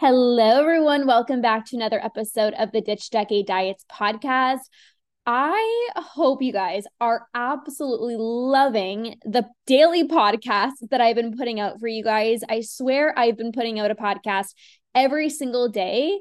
Hello, everyone. Welcome back to another episode of the Ditch Decade Diets podcast. I hope you guys are absolutely loving the daily podcasts that I've been putting out for you guys. I swear I've been putting out a podcast every single day.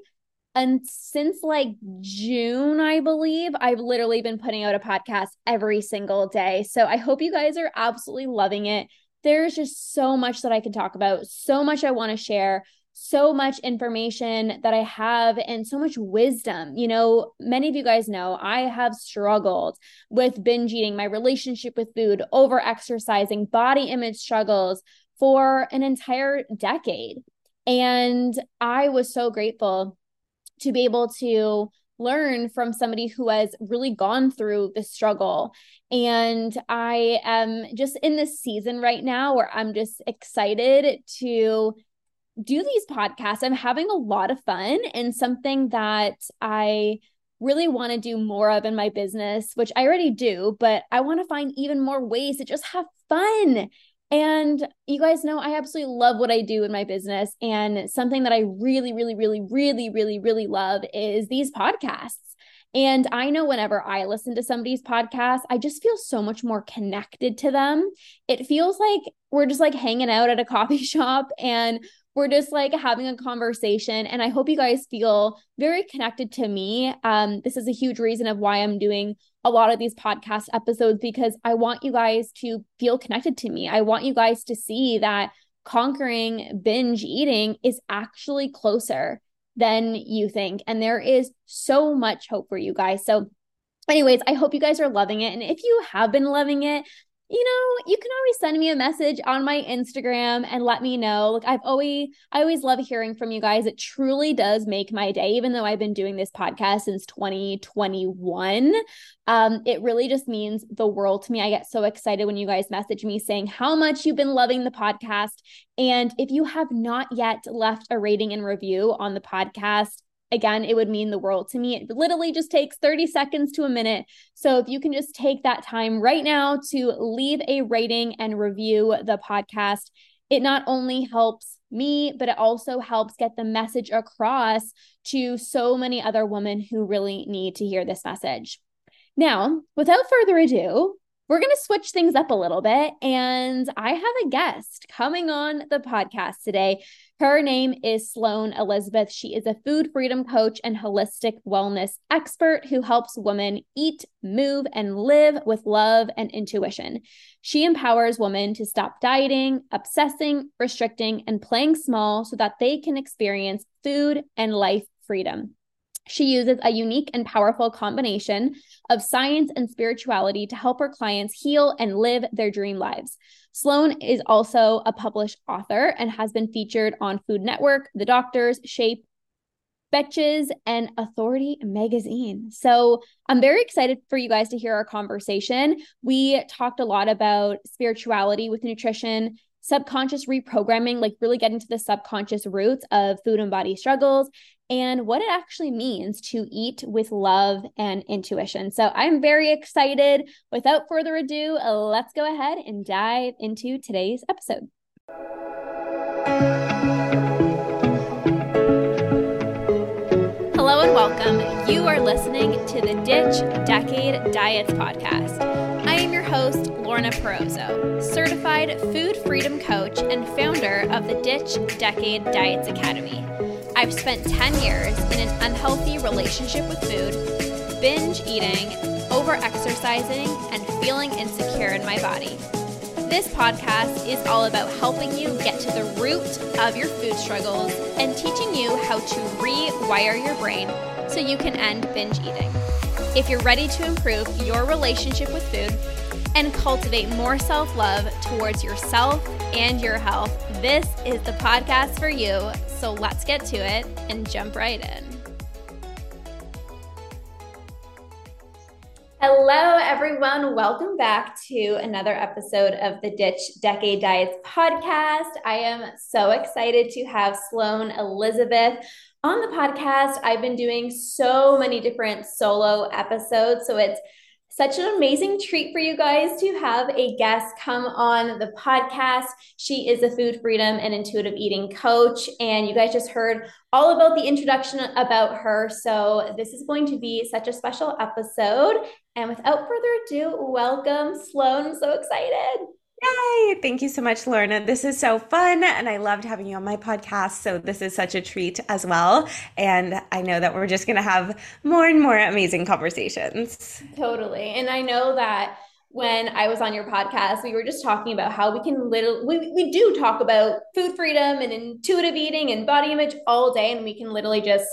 And since like June, I believe, I've literally been putting out a podcast every single day. So I hope you guys are absolutely loving it. There's just so much that I can talk about, so much I want to share so much information that I have and so much wisdom. You know, many of you guys know I have struggled with binge eating, my relationship with food, over exercising, body image struggles for an entire decade. And I was so grateful to be able to learn from somebody who has really gone through the struggle. And I am just in this season right now where I'm just excited to do these podcasts. I'm having a lot of fun and something that I really want to do more of in my business, which I already do, but I want to find even more ways to just have fun. And you guys know I absolutely love what I do in my business. And something that I really, really, really, really, really, really love is these podcasts. And I know whenever I listen to somebody's podcast, I just feel so much more connected to them. It feels like we're just like hanging out at a coffee shop and we're just like having a conversation and i hope you guys feel very connected to me um, this is a huge reason of why i'm doing a lot of these podcast episodes because i want you guys to feel connected to me i want you guys to see that conquering binge eating is actually closer than you think and there is so much hope for you guys so anyways, I hope you guys are loving it. And if you have been loving it, you know, you can always send me a message on my Instagram and let me know. Like I've always I always love hearing from you guys. It truly does make my day even though I've been doing this podcast since 2021. Um it really just means the world to me. I get so excited when you guys message me saying how much you've been loving the podcast and if you have not yet left a rating and review on the podcast, again, it would mean the world to me. It literally just takes 30 seconds to a minute. So if you can just take that time right now to leave a rating and review the podcast, it not only helps me, but it also helps get the message across to so many other women who really need to hear this message. Now, without further ado, we're going to switch things up a little bit. And I have a guest coming on the podcast today. Her name is Sloane Elizabeth. She is a food freedom coach and holistic wellness expert who helps women eat, move, and live with love and intuition. She empowers women to stop dieting, obsessing, restricting, and playing small so that they can experience food and life freedom. She uses a unique and powerful combination of science and spirituality to help her clients heal and live their dream lives. Sloane is also a published author and has been featured on Food Network, The Doctors, Shape, Betches, and Authority magazine. So I'm very excited for you guys to hear our conversation. We talked a lot about spirituality with nutrition, subconscious reprogramming, like really getting to the subconscious roots of food and body struggles, and what it actually means to eat with love and intuition. So I'm very excited. Without further ado, let's go ahead and dive into today's episode. Hello and welcome. You are listening to the Ditch Decade Diets podcast. Host, Lorna Perozzo, certified food freedom coach and founder of the Ditch Decade Diets Academy. I've spent 10 years in an unhealthy relationship with food, binge eating, over exercising, and feeling insecure in my body. This podcast is all about helping you get to the root of your food struggles and teaching you how to rewire your brain so you can end binge eating. If you're ready to improve your relationship with food and cultivate more self love towards yourself and your health, this is the podcast for you. So let's get to it and jump right in. Hello, everyone. Welcome back to another episode of the Ditch Decade Diets podcast. I am so excited to have Sloane Elizabeth on the podcast. I've been doing so many different solo episodes. So it's such an amazing treat for you guys to have a guest come on the podcast. She is a food freedom and intuitive eating coach, and you guys just heard all about the introduction about her. So, this is going to be such a special episode. And without further ado, welcome, Sloane. I'm so excited. Yay! Thank you so much, Lorna. This is so fun, and I loved having you on my podcast. So, this is such a treat as well. And I know that we're just going to have more and more amazing conversations. Totally. And I know that when I was on your podcast, we were just talking about how we can literally, we, we do talk about food freedom and intuitive eating and body image all day, and we can literally just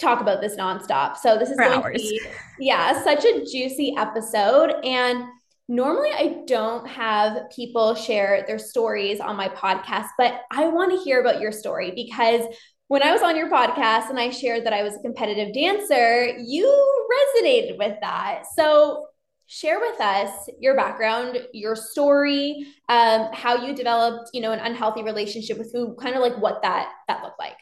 talk about this nonstop. So, this is For going hours. to be, yeah, such a juicy episode. And Normally, I don't have people share their stories on my podcast, but I want to hear about your story because when I was on your podcast and I shared that I was a competitive dancer, you resonated with that. So, share with us your background, your story, um, how you developed, you know, an unhealthy relationship with food, kind of like what that that looked like.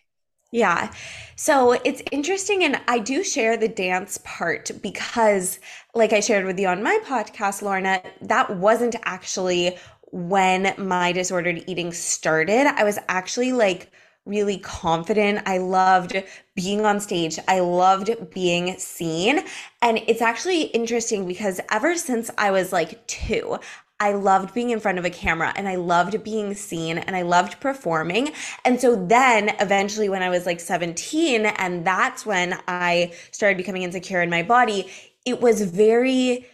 Yeah. So it's interesting. And I do share the dance part because, like I shared with you on my podcast, Lorna, that wasn't actually when my disordered eating started. I was actually like, really confident. I loved being on stage. I loved being seen. And it's actually interesting because ever since I was like two, I loved being in front of a camera and I loved being seen and I loved performing. And so then eventually, when I was like 17, and that's when I started becoming insecure in my body, it was very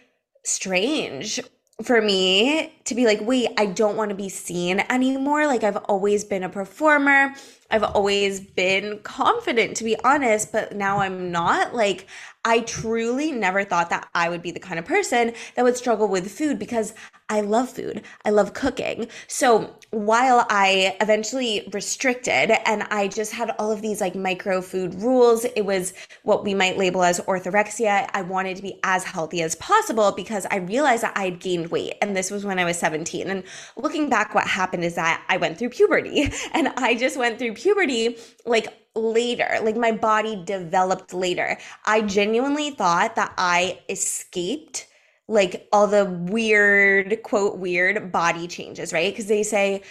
strange for me to be like, wait, I don't want to be seen anymore. Like, I've always been a performer. I've always been confident, to be honest, but now I'm not. Like, I truly never thought that I would be the kind of person that would struggle with food because I love food. I love cooking. So while I eventually restricted and I just had all of these like micro food rules, it was what we might label as orthorexia. I wanted to be as healthy as possible because I realized that I had gained weight. And this was when I was 17. And looking back, what happened is that I went through puberty and I just went through puberty like later. Like my body developed later. I genuinely thought that I escaped like all the weird, quote, weird body changes, right? Because they say,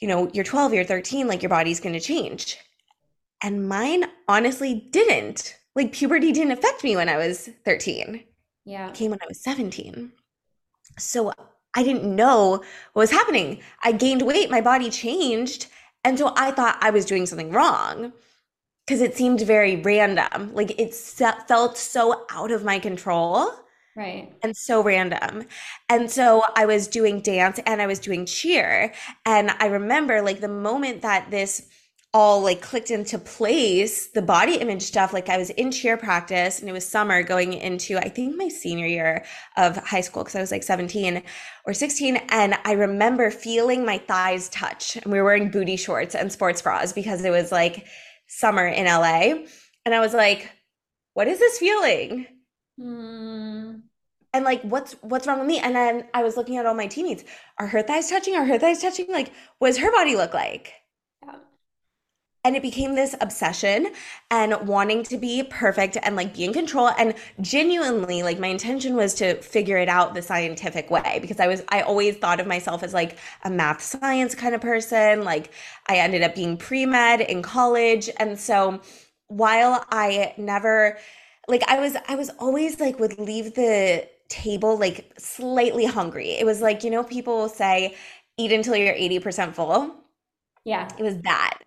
you know, you're 12, you're 13, like your body's going to change. And mine honestly didn't. Like puberty didn't affect me when I was 13. Yeah. It came when I was 17. So I didn't know what was happening. I gained weight, my body changed. And so I thought I was doing something wrong because it seemed very random. Like it felt so out of my control. Right. And so random. And so I was doing dance and I was doing cheer. And I remember like the moment that this all like clicked into place, the body image stuff, like I was in cheer practice and it was summer going into, I think my senior year of high school, because I was like 17 or 16. And I remember feeling my thighs touch. And we were wearing booty shorts and sports bras because it was like summer in LA. And I was like, what is this feeling? Mm. And like, what's what's wrong with me? And then I was looking at all my teammates. Are her thighs touching? Are her thighs touching? Like, what does her body look like? And it became this obsession and wanting to be perfect and like be in control. And genuinely, like my intention was to figure it out the scientific way because I was, I always thought of myself as like a math science kind of person. Like I ended up being pre med in college. And so while I never, like I was, I was always like would leave the table like slightly hungry. It was like, you know, people will say, eat until you're 80% full. Yeah. It was that.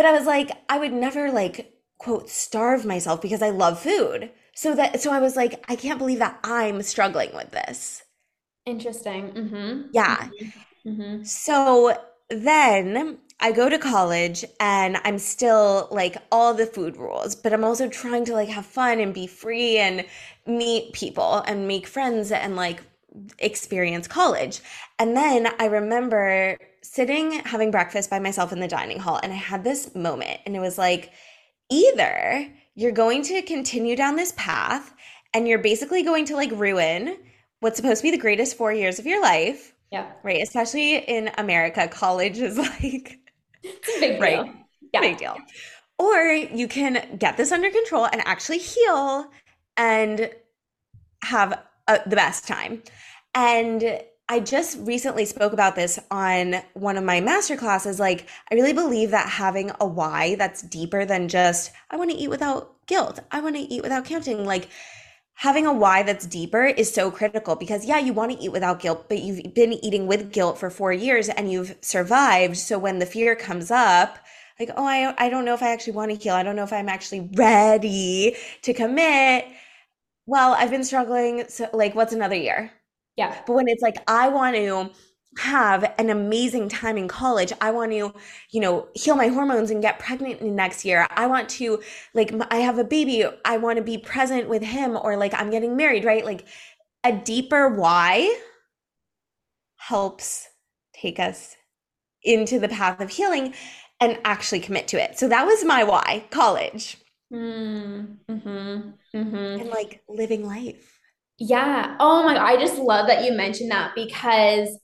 But I was like, I would never like quote starve myself because I love food. So that so I was like, I can't believe that I'm struggling with this. Interesting. Mm-hmm. Yeah. Mm-hmm. So then I go to college and I'm still like all the food rules, but I'm also trying to like have fun and be free and meet people and make friends and like experience college. And then I remember sitting having breakfast by myself in the dining hall and I had this moment and it was like either you're going to continue down this path and you're basically going to like ruin what's supposed to be the greatest 4 years of your life. Yeah. Right, especially in America, college is like It's a big Right. deal. Yeah. big deal. Or you can get this under control and actually heal and have uh, the best time. And I just recently spoke about this on one of my master classes. Like, I really believe that having a why that's deeper than just, I want to eat without guilt. I want to eat without counting. Like, having a why that's deeper is so critical because, yeah, you want to eat without guilt, but you've been eating with guilt for four years and you've survived. So when the fear comes up, like, oh, I, I don't know if I actually want to heal. I don't know if I'm actually ready to commit. Well, I've been struggling. So, like, what's another year? Yeah. But when it's like, I want to have an amazing time in college. I want to, you know, heal my hormones and get pregnant next year. I want to, like, I have a baby. I want to be present with him, or like, I'm getting married, right? Like, a deeper why helps take us into the path of healing and actually commit to it. So that was my why, college. Mm, mm-hmm, mm-hmm. And like living life. Yeah. Oh my. I just love that you mentioned that because,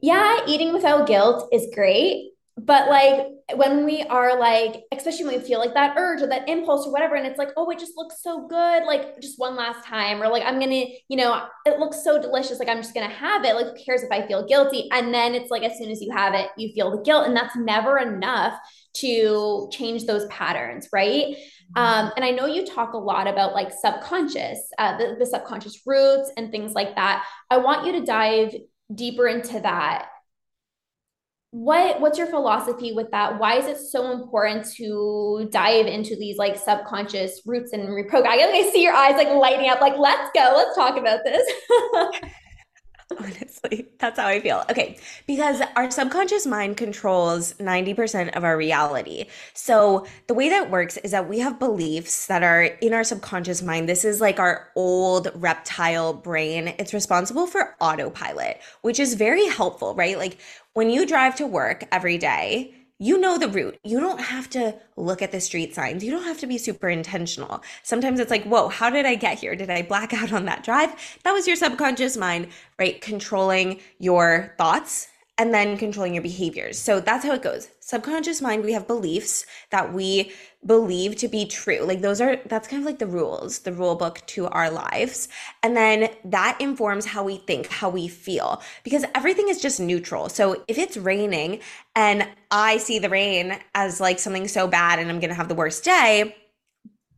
yeah, eating without guilt is great. But like when we are like, especially when we feel like that urge or that impulse or whatever, and it's like, oh, it just looks so good, like just one last time, or like I'm gonna, you know, it looks so delicious, like I'm just gonna have it. Like, who cares if I feel guilty? And then it's like, as soon as you have it, you feel the guilt, and that's never enough to change those patterns, right? Mm-hmm. Um, and I know you talk a lot about like subconscious, uh, the, the subconscious roots and things like that. I want you to dive deeper into that what what's your philosophy with that? Why is it so important to dive into these like subconscious roots and reprogram? I I see your eyes like lighting up like let's go let's talk about this Honestly, that's how I feel. Okay, because our subconscious mind controls 90% of our reality. So, the way that works is that we have beliefs that are in our subconscious mind. This is like our old reptile brain. It's responsible for autopilot, which is very helpful, right? Like when you drive to work every day, you know the route. You don't have to look at the street signs. You don't have to be super intentional. Sometimes it's like, whoa, how did I get here? Did I black out on that drive? That was your subconscious mind, right? Controlling your thoughts and then controlling your behaviors. So that's how it goes. Subconscious mind, we have beliefs that we believe to be true. Like those are, that's kind of like the rules, the rule book to our lives. And then that informs how we think, how we feel, because everything is just neutral. So if it's raining and I see the rain as like something so bad and I'm going to have the worst day,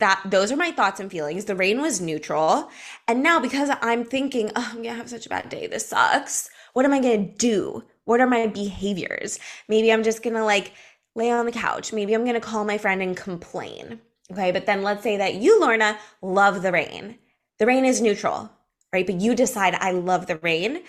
that those are my thoughts and feelings. The rain was neutral. And now because I'm thinking, oh, I'm going to have such a bad day. This sucks. What am I going to do? What are my behaviors? Maybe I'm just gonna like lay on the couch. Maybe I'm gonna call my friend and complain. Okay, but then let's say that you, Lorna, love the rain. The rain is neutral, right? But you decide, I love the rain.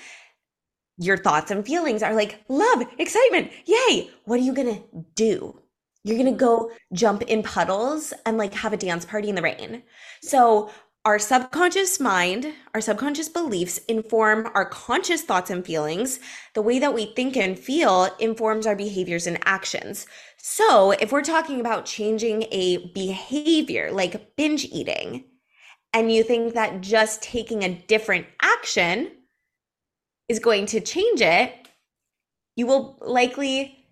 Your thoughts and feelings are like love, excitement, yay. What are you gonna do? You're gonna go jump in puddles and like have a dance party in the rain. So, our subconscious mind, our subconscious beliefs inform our conscious thoughts and feelings. The way that we think and feel informs our behaviors and actions. So, if we're talking about changing a behavior like binge eating, and you think that just taking a different action is going to change it, you will likely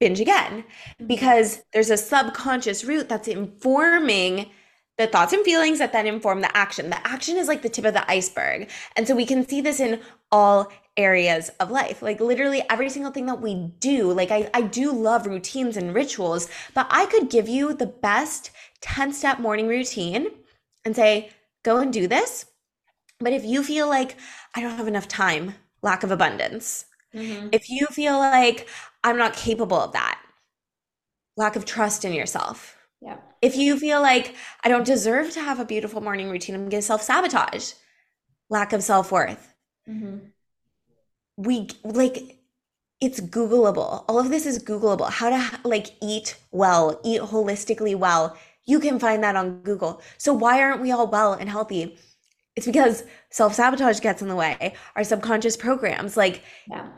binge again because there's a subconscious root that's informing the thoughts and feelings that then inform the action. The action is like the tip of the iceberg. And so we can see this in all areas of life. Like literally every single thing that we do. Like I, I do love routines and rituals, but I could give you the best 10 step morning routine and say, go and do this. But if you feel like I don't have enough time, lack of abundance, mm-hmm. if you feel like I'm not capable of that, lack of trust in yourself, yeah. If you feel like I don't deserve to have a beautiful morning routine, I'm going to self sabotage, lack of self worth. Mm-hmm. We like it's Googleable. All of this is Googleable. How to like eat well, eat holistically well. You can find that on Google. So why aren't we all well and healthy? It's because self sabotage gets in the way. Our subconscious programs, like, yeah,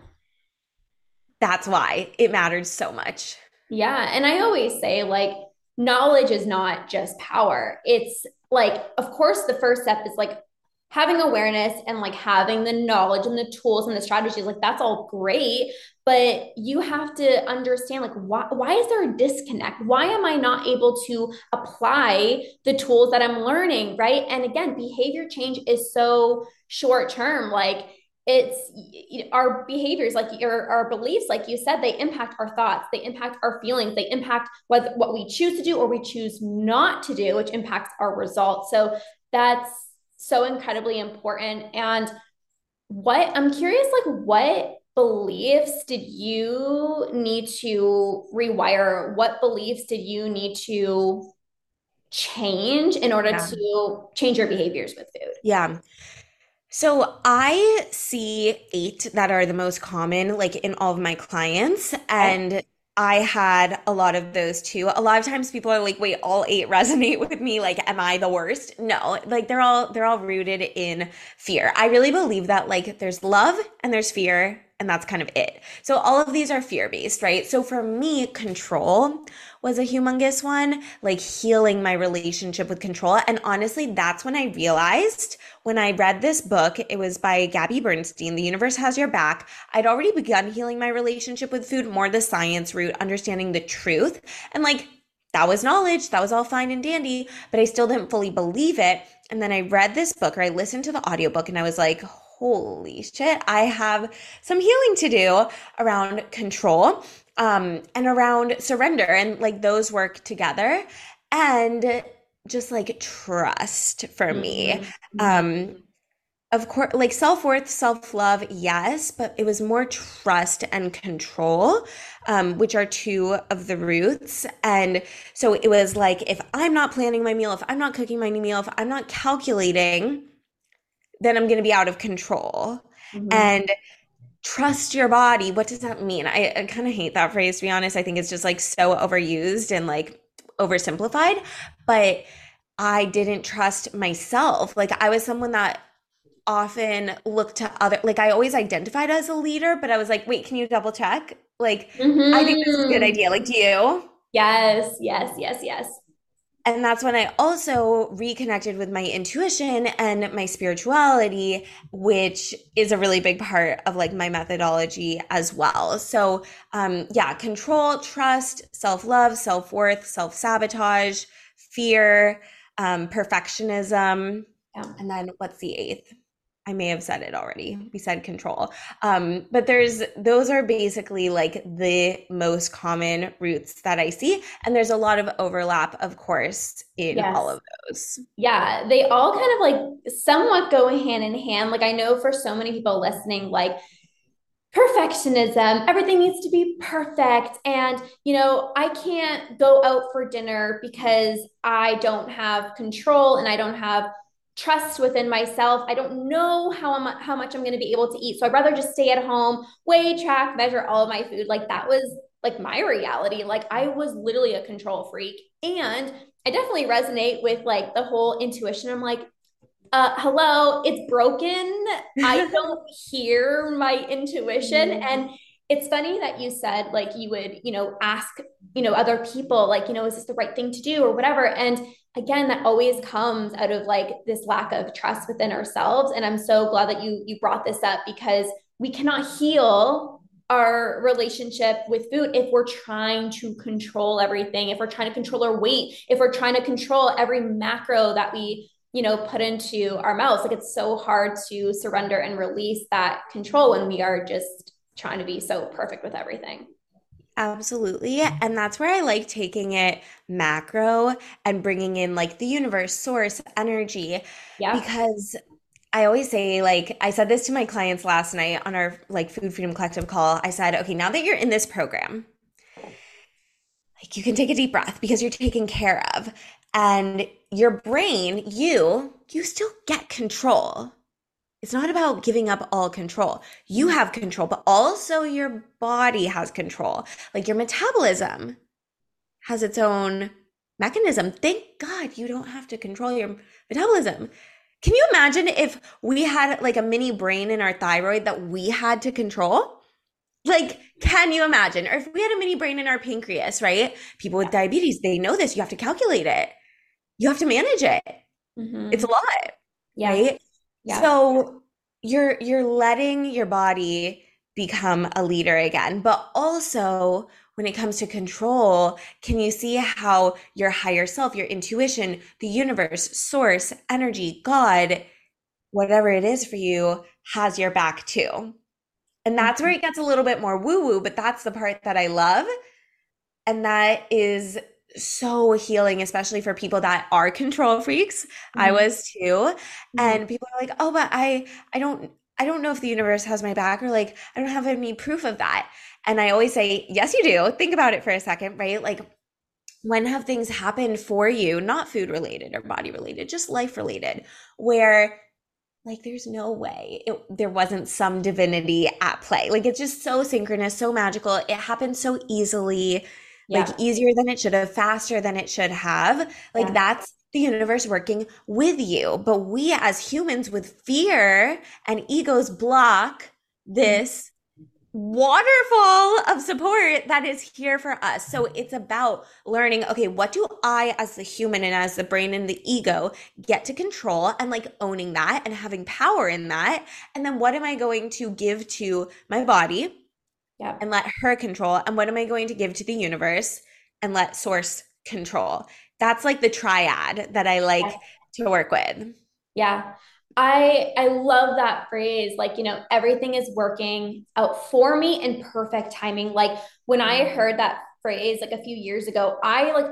that's why it matters so much. Yeah, and I always say like knowledge is not just power. It's like, of course, the first step is like having awareness and like having the knowledge and the tools and the strategies like that's all great but you have to understand like why why is there a disconnect why am i not able to apply the tools that i'm learning right and again behavior change is so short term like it's you know, our behaviors like your our beliefs like you said they impact our thoughts they impact our feelings they impact what what we choose to do or we choose not to do which impacts our results. So that's so incredibly important. And what i'm curious like what beliefs did you need to rewire? What beliefs did you need to change in order yeah. to change your behaviors with food? Yeah so I see eight that are the most common, like in all of my clients. Oh. And I had a lot of those too. A lot of times people are like, wait, all eight resonate with me. Like, am I the worst? No, like they're all, they're all rooted in fear. I really believe that like there's love and there's fear and that's kind of it. So all of these are fear based, right? So for me, control was a humongous one, like healing my relationship with control. And honestly, that's when I realized when I read this book, it was by Gabby Bernstein, The Universe Has Your Back. I'd already begun healing my relationship with food, more the science route, understanding the truth. And like, that was knowledge, that was all fine and dandy, but I still didn't fully believe it. And then I read this book or I listened to the audiobook and I was like, holy shit, I have some healing to do around control um, and around surrender. And like those work together. And just like trust for me. Mm-hmm. Um, of course, like self worth, self love, yes, but it was more trust and control, um, which are two of the roots. And so it was like, if I'm not planning my meal, if I'm not cooking my new meal, if I'm not calculating, then I'm going to be out of control. Mm-hmm. And trust your body. What does that mean? I, I kind of hate that phrase, to be honest. I think it's just like so overused and like oversimplified. But I didn't trust myself. Like I was someone that often looked to other like I always identified as a leader, but I was like, wait, can you double check? Like mm-hmm. I think this is a good mm-hmm. idea. Like, do you? Yes, yes, yes, yes. And that's when I also reconnected with my intuition and my spirituality, which is a really big part of like my methodology as well. So, um, yeah, control, trust, self love, self worth, self sabotage, fear, um, perfectionism. Yeah. And then what's the eighth? I may have said it already. We said control. Um, but there's those are basically like the most common roots that I see. And there's a lot of overlap, of course, in yes. all of those. Yeah. They all kind of like somewhat go hand in hand. Like I know for so many people listening, like perfectionism everything needs to be perfect and you know i can't go out for dinner because i don't have control and i don't have trust within myself. I don't know how I'm, how much I'm going to be able to eat. So I'd rather just stay at home, weigh, track, measure all of my food. Like that was like my reality. Like I was literally a control freak. And I definitely resonate with like the whole intuition. I'm like, uh, hello, it's broken. I don't hear my intuition. Mm-hmm. And it's funny that you said like you would, you know, ask, you know, other people, like, you know, is this the right thing to do or whatever. And again that always comes out of like this lack of trust within ourselves and i'm so glad that you you brought this up because we cannot heal our relationship with food if we're trying to control everything if we're trying to control our weight if we're trying to control every macro that we you know put into our mouths. Like it's so hard to surrender and release that control when we are just trying to be so perfect with everything Absolutely. And that's where I like taking it macro and bringing in like the universe, source, energy. Yeah. Because I always say, like, I said this to my clients last night on our like Food Freedom Collective call. I said, okay, now that you're in this program, like you can take a deep breath because you're taken care of. And your brain, you, you still get control it's not about giving up all control. You have control, but also your body has control. Like your metabolism has its own mechanism. Thank God you don't have to control your metabolism. Can you imagine if we had like a mini brain in our thyroid that we had to control? Like, can you imagine? Or if we had a mini brain in our pancreas, right? People with diabetes, they know this. You have to calculate it, you have to manage it. Mm-hmm. It's a lot, yeah. right? Yeah. So you're you're letting your body become a leader again, but also when it comes to control, can you see how your higher self, your intuition, the universe, source, energy, God, whatever it is for you, has your back too? And that's where mm-hmm. it gets a little bit more woo woo, but that's the part that I love. And that is so healing, especially for people that are control freaks. Mm-hmm. I was too. Mm-hmm. And people are like, oh, but I, I don't, I don't know if the universe has my back or like, I don't have any proof of that. And I always say, yes, you do. Think about it for a second, right? Like, when have things happened for you, not food related or body related, just life related, where like there's no way it, there wasn't some divinity at play. Like, it's just so synchronous, so magical. It happened so easily yeah. like easier than it should have, faster than it should have. Like yeah. that's the universe working with you. But we as humans with fear and egos block this waterfall of support that is here for us. So it's about learning, okay, what do I as the human and as the brain and the ego get to control and like owning that and having power in that? And then what am I going to give to my body? Yeah. and let her control? And what am I going to give to the universe and let source control? That's like the triad that I like yeah. to work with. Yeah. I I love that phrase like you know everything is working out for me in perfect timing like when I mm-hmm. heard that phrase like a few years ago I like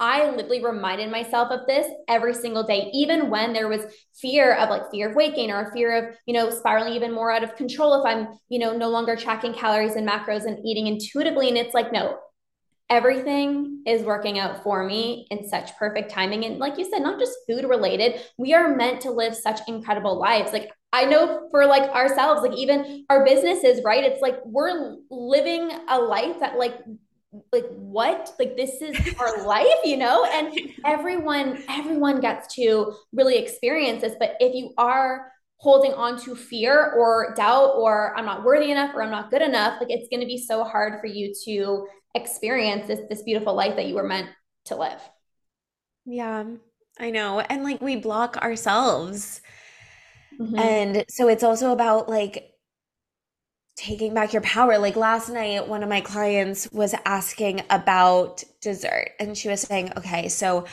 I literally reminded myself of this every single day, even when there was fear of like fear of weight gain or fear of, you know, spiraling even more out of control if I'm, you know, no longer tracking calories and macros and eating intuitively. And it's like, no, everything is working out for me in such perfect timing. And like you said, not just food related, we are meant to live such incredible lives. Like I know for like ourselves, like even our businesses, right? It's like we're living a life that like like what? Like this is our life you know? And everyone everyone gets to really experience this. But if you are holding on to fear or doubt or i'm not worthy enough or i'm not good enough like it's going to be so hard for you to experience this this beautiful life that you were meant to live. Yeah i know. And like we block ourselves. Mm-hmm. and so it's also about like taking back your power. Like last night, one of my clients was asking about dessert, and she was saying, okay, so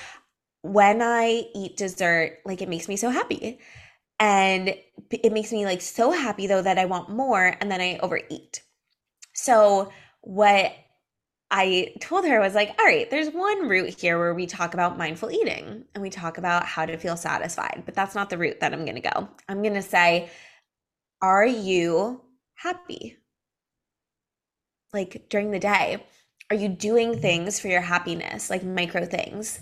when I eat dessert, like it makes me so happy. And it makes me like so happy though that I want more and then I overeat. So, what I told her was like, all right, there's one route here where we talk about mindful eating and we talk about how to feel satisfied, but that's not the route that I'm going to go. I'm going to say, are you happy? Like during the day, are you doing things for your happiness, like micro things?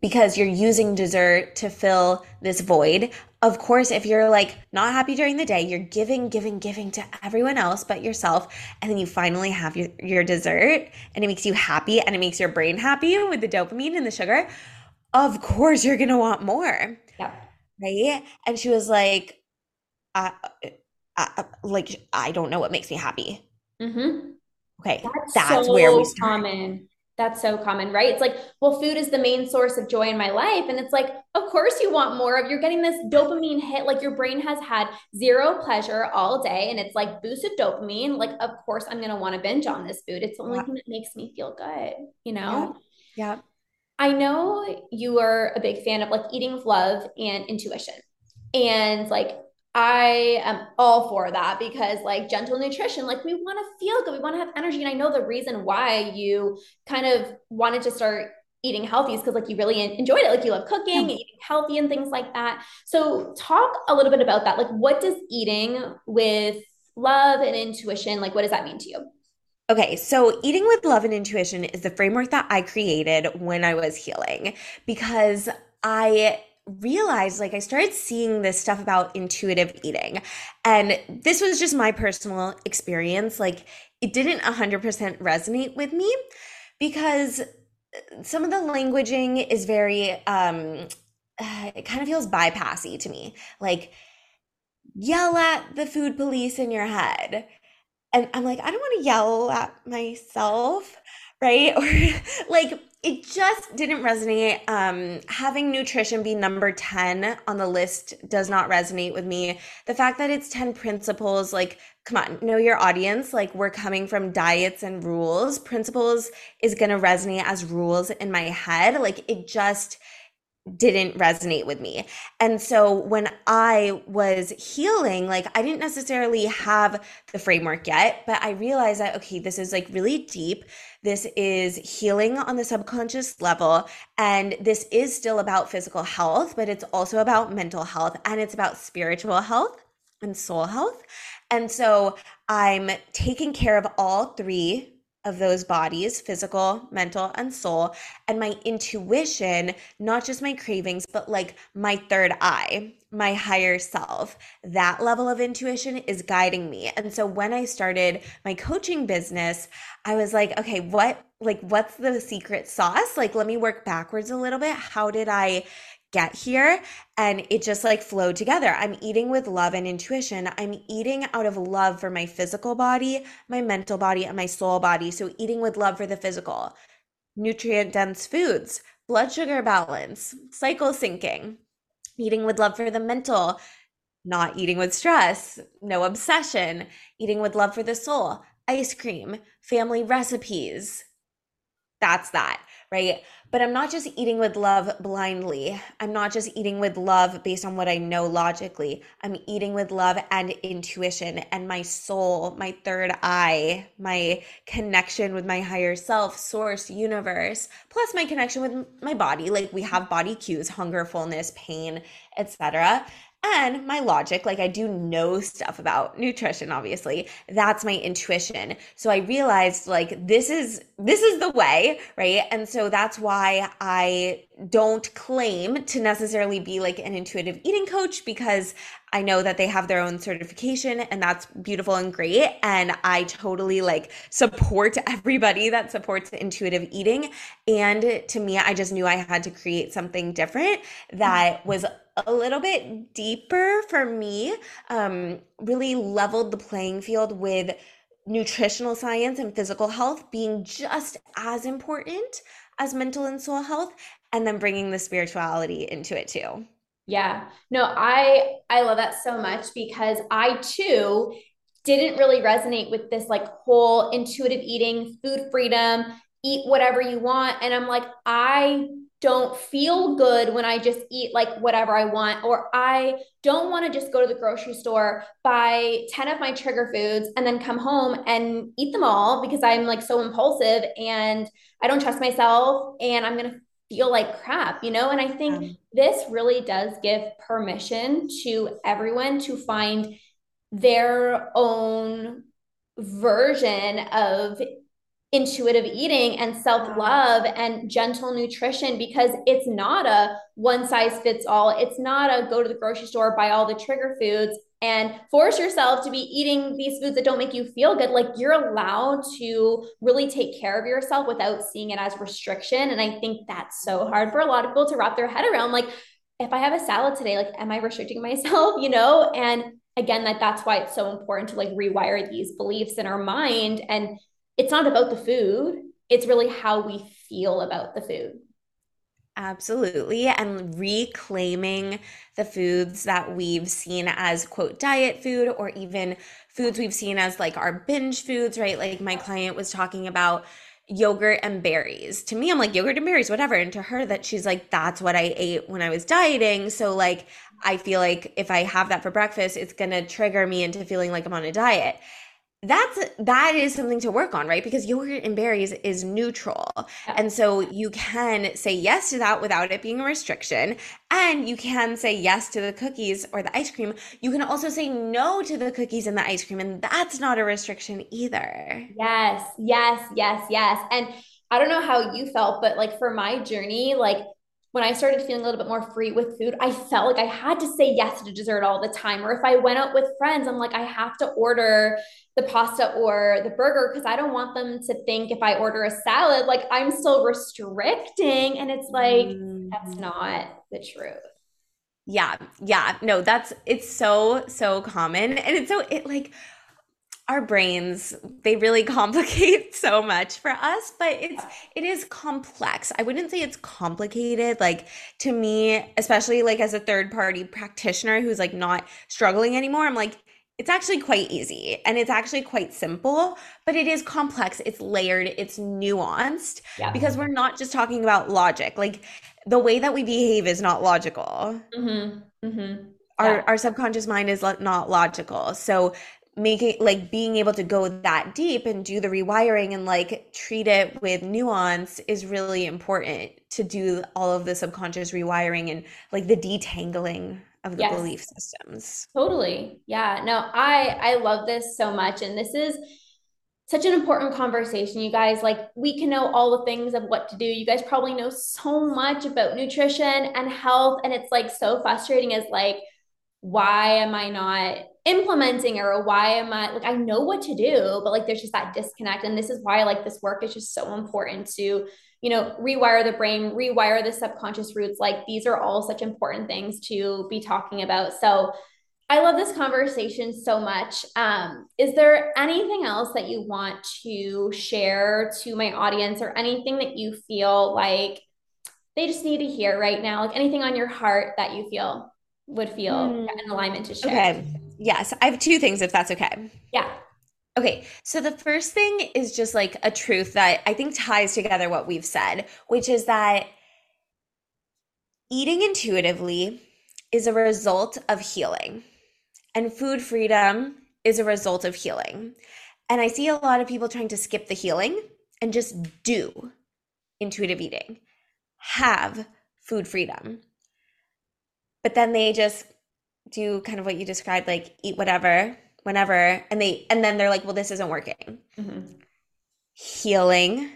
Because you're using dessert to fill this void. Of course, if you're like not happy during the day, you're giving, giving, giving to everyone else but yourself. And then you finally have your, your dessert and it makes you happy and it makes your brain happy with the dopamine and the sugar. Of course, you're going to want more. Yeah. Right. And she was like, uh, uh, like I don't know what makes me happy. Mm-hmm. Okay, that's, that's so where we start. Common. That's so common, right? It's like, well, food is the main source of joy in my life. And it's like, of course you want more of you're getting this dopamine hit. Like your brain has had zero pleasure all day and it's like boosted dopamine. Like, of course, I'm gonna want to binge on this food. It's the only yeah. thing that makes me feel good, you know? Yeah. yeah. I know you are a big fan of like eating with love and intuition. And like I am all for that because like gentle nutrition, like we want to feel good, we want to have energy. And I know the reason why you kind of wanted to start eating healthy is because like you really enjoyed it. Like you love cooking, eating healthy and things like that. So talk a little bit about that. Like what does eating with love and intuition, like what does that mean to you? Okay, so eating with love and intuition is the framework that I created when I was healing because I realized like I started seeing this stuff about intuitive eating. And this was just my personal experience. Like it didn't 100% resonate with me because some of the languaging is very um it kind of feels bypassy to me. Like yell at the food police in your head. And I'm like, I don't want to yell at myself right? Or like it just didn't resonate. Um, having nutrition be number 10 on the list does not resonate with me. The fact that it's 10 principles, like, come on, know your audience. Like, we're coming from diets and rules. Principles is going to resonate as rules in my head. Like, it just, didn't resonate with me. And so when I was healing, like I didn't necessarily have the framework yet, but I realized that, okay, this is like really deep. This is healing on the subconscious level. And this is still about physical health, but it's also about mental health and it's about spiritual health and soul health. And so I'm taking care of all three of those bodies physical, mental, and soul. And my intuition, not just my cravings, but like my third eye, my higher self, that level of intuition is guiding me. And so when I started my coaching business, I was like, okay, what, like, what's the secret sauce? Like, let me work backwards a little bit. How did I get here and it just like flowed together. I'm eating with love and intuition. I'm eating out of love for my physical body, my mental body, and my soul body. So, eating with love for the physical, nutrient dense foods, blood sugar balance, cycle syncing, eating with love for the mental, not eating with stress, no obsession, eating with love for the soul, ice cream, family recipes. That's that, right? But I'm not just eating with love blindly. I'm not just eating with love based on what I know logically. I'm eating with love and intuition and my soul, my third eye, my connection with my higher self, source, universe, plus my connection with my body. Like we have body cues, hunger, fullness, pain, etc and my logic like i do know stuff about nutrition obviously. That's my intuition. So i realized like this is this is the way right? And so that's why i don't claim to necessarily be like an intuitive eating coach because I know that they have their own certification and that's beautiful and great and I totally like support everybody that supports intuitive eating and to me I just knew I had to create something different that was a little bit deeper for me um really leveled the playing field with nutritional science and physical health being just as important as mental and soul health and then bringing the spirituality into it too. Yeah. No, I I love that so much because I too didn't really resonate with this like whole intuitive eating, food freedom, eat whatever you want and I'm like I don't feel good when I just eat like whatever I want, or I don't want to just go to the grocery store, buy 10 of my trigger foods, and then come home and eat them all because I'm like so impulsive and I don't trust myself and I'm going to feel like crap, you know? And I think um, this really does give permission to everyone to find their own version of intuitive eating and self love and gentle nutrition because it's not a one size fits all. It's not a go to the grocery store, buy all the trigger foods and force yourself to be eating these foods that don't make you feel good. Like you're allowed to really take care of yourself without seeing it as restriction. And I think that's so hard for a lot of people to wrap their head around. Like, if I have a salad today, like, am I restricting myself? You know? And again, that that's why it's so important to like rewire these beliefs in our mind and it's not about the food, it's really how we feel about the food. Absolutely. And reclaiming the foods that we've seen as quote diet food or even foods we've seen as like our binge foods, right? Like my client was talking about yogurt and berries. To me, I'm like yogurt and berries, whatever. And to her, that she's like, that's what I ate when I was dieting. So, like, I feel like if I have that for breakfast, it's going to trigger me into feeling like I'm on a diet that's that is something to work on right? Because yogurt and berries is neutral. Yeah. and so you can say yes to that without it being a restriction. And you can say yes to the cookies or the ice cream. You can also say no to the cookies and the ice cream and that's not a restriction either. Yes yes yes yes. And i don't know how you felt but like for my journey like when I started feeling a little bit more free with food, I felt like I had to say yes to dessert all the time. Or if I went out with friends, I'm like, I have to order the pasta or the burger because I don't want them to think if I order a salad, like I'm still restricting. And it's like, mm. that's not the truth. Yeah. Yeah. No, that's, it's so, so common. And it's so, it like, our brains they really complicate so much for us but it's it is complex i wouldn't say it's complicated like to me especially like as a third party practitioner who's like not struggling anymore i'm like it's actually quite easy and it's actually quite simple, but it is complex. It's layered, it's nuanced yeah. because we're not just talking about logic. Like the way that we behave is not logical. Mm-hmm. Mm-hmm. Our, yeah. our subconscious mind is not logical. So making like being able to go that deep and do the rewiring and like treat it with nuance is really important to do all of the subconscious rewiring and like the detangling of the yes. belief systems. Totally. Yeah. No, I I love this so much and this is such an important conversation you guys like we can know all the things of what to do you guys probably know so much about nutrition and health and it's like so frustrating as like why am i not implementing or why am i like i know what to do but like there's just that disconnect and this is why like this work is just so important to you know, rewire the brain, rewire the subconscious roots. Like these are all such important things to be talking about. So I love this conversation so much. Um, is there anything else that you want to share to my audience or anything that you feel like they just need to hear right now? Like anything on your heart that you feel would feel mm. in alignment to share? Okay. Yes. I have two things if that's okay. Yeah. Okay, so the first thing is just like a truth that I think ties together what we've said, which is that eating intuitively is a result of healing, and food freedom is a result of healing. And I see a lot of people trying to skip the healing and just do intuitive eating, have food freedom. But then they just do kind of what you described like eat whatever whenever and they and then they're like well this isn't working. Mm-hmm. healing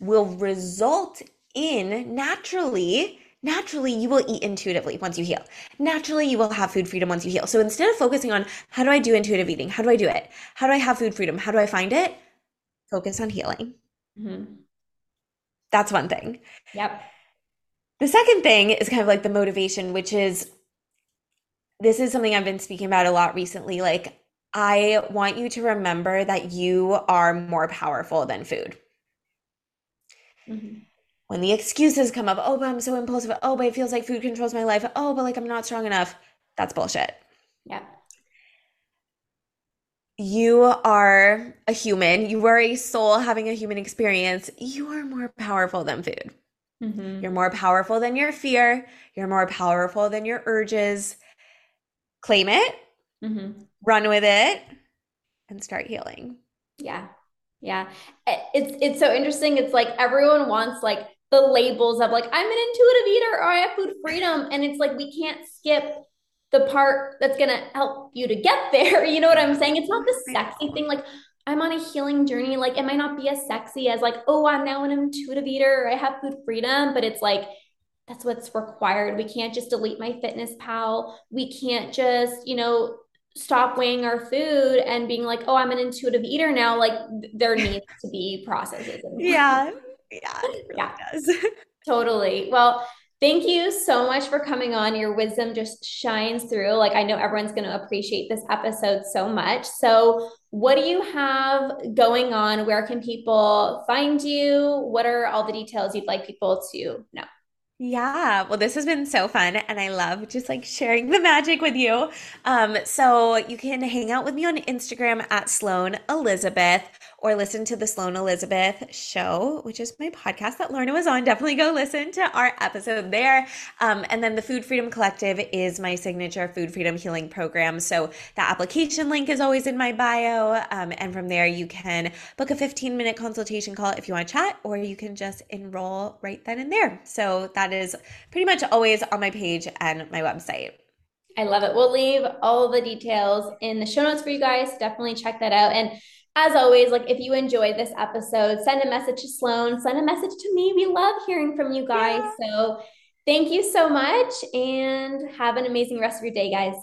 will result in naturally naturally you will eat intuitively once you heal. Naturally you will have food freedom once you heal. So instead of focusing on how do i do intuitive eating? How do i do it? How do i have food freedom? How do i find it? Focus on healing. Mm-hmm. that's one thing. Yep. The second thing is kind of like the motivation which is this is something I've been speaking about a lot recently. Like, I want you to remember that you are more powerful than food. Mm-hmm. When the excuses come up, oh, but I'm so impulsive. Oh, but it feels like food controls my life. Oh, but like I'm not strong enough. That's bullshit. Yeah. You are a human. You are a soul having a human experience. You are more powerful than food. Mm-hmm. You're more powerful than your fear. You're more powerful than your urges. Claim it. Mm-hmm run with it and start healing. Yeah. Yeah. It's it's so interesting. It's like everyone wants like the labels of like I'm an intuitive eater or I have food freedom and it's like we can't skip the part that's going to help you to get there. You know what I'm saying? It's not the sexy thing like I'm on a healing journey. Like it might not be as sexy as like, oh, I'm now an intuitive eater or I have food freedom, but it's like that's what's required. We can't just delete MyFitnessPal. We can't just, you know, stop weighing our food and being like, oh, I'm an intuitive eater now, like there needs to be processes. yeah. Yeah. Really yeah. Does. totally. Well, thank you so much for coming on. Your wisdom just shines through. Like I know everyone's going to appreciate this episode so much. So, what do you have going on? Where can people find you? What are all the details you'd like people to know? Yeah, well, this has been so fun, and I love just like sharing the magic with you. Um, so you can hang out with me on Instagram at Sloane Elizabeth or listen to the Sloane Elizabeth show, which is my podcast that Lorna was on. Definitely go listen to our episode there. Um, and then the Food Freedom Collective is my signature food freedom healing program. So the application link is always in my bio. Um, and from there, you can book a 15 minute consultation call if you want to chat, or you can just enroll right then and there. So that is pretty much always on my page and my website. I love it. We'll leave all the details in the show notes for you guys. Definitely check that out. And as always, like if you enjoyed this episode, send a message to Sloane, send a message to me. We love hearing from you guys. Yeah. So thank you so much and have an amazing rest of your day, guys.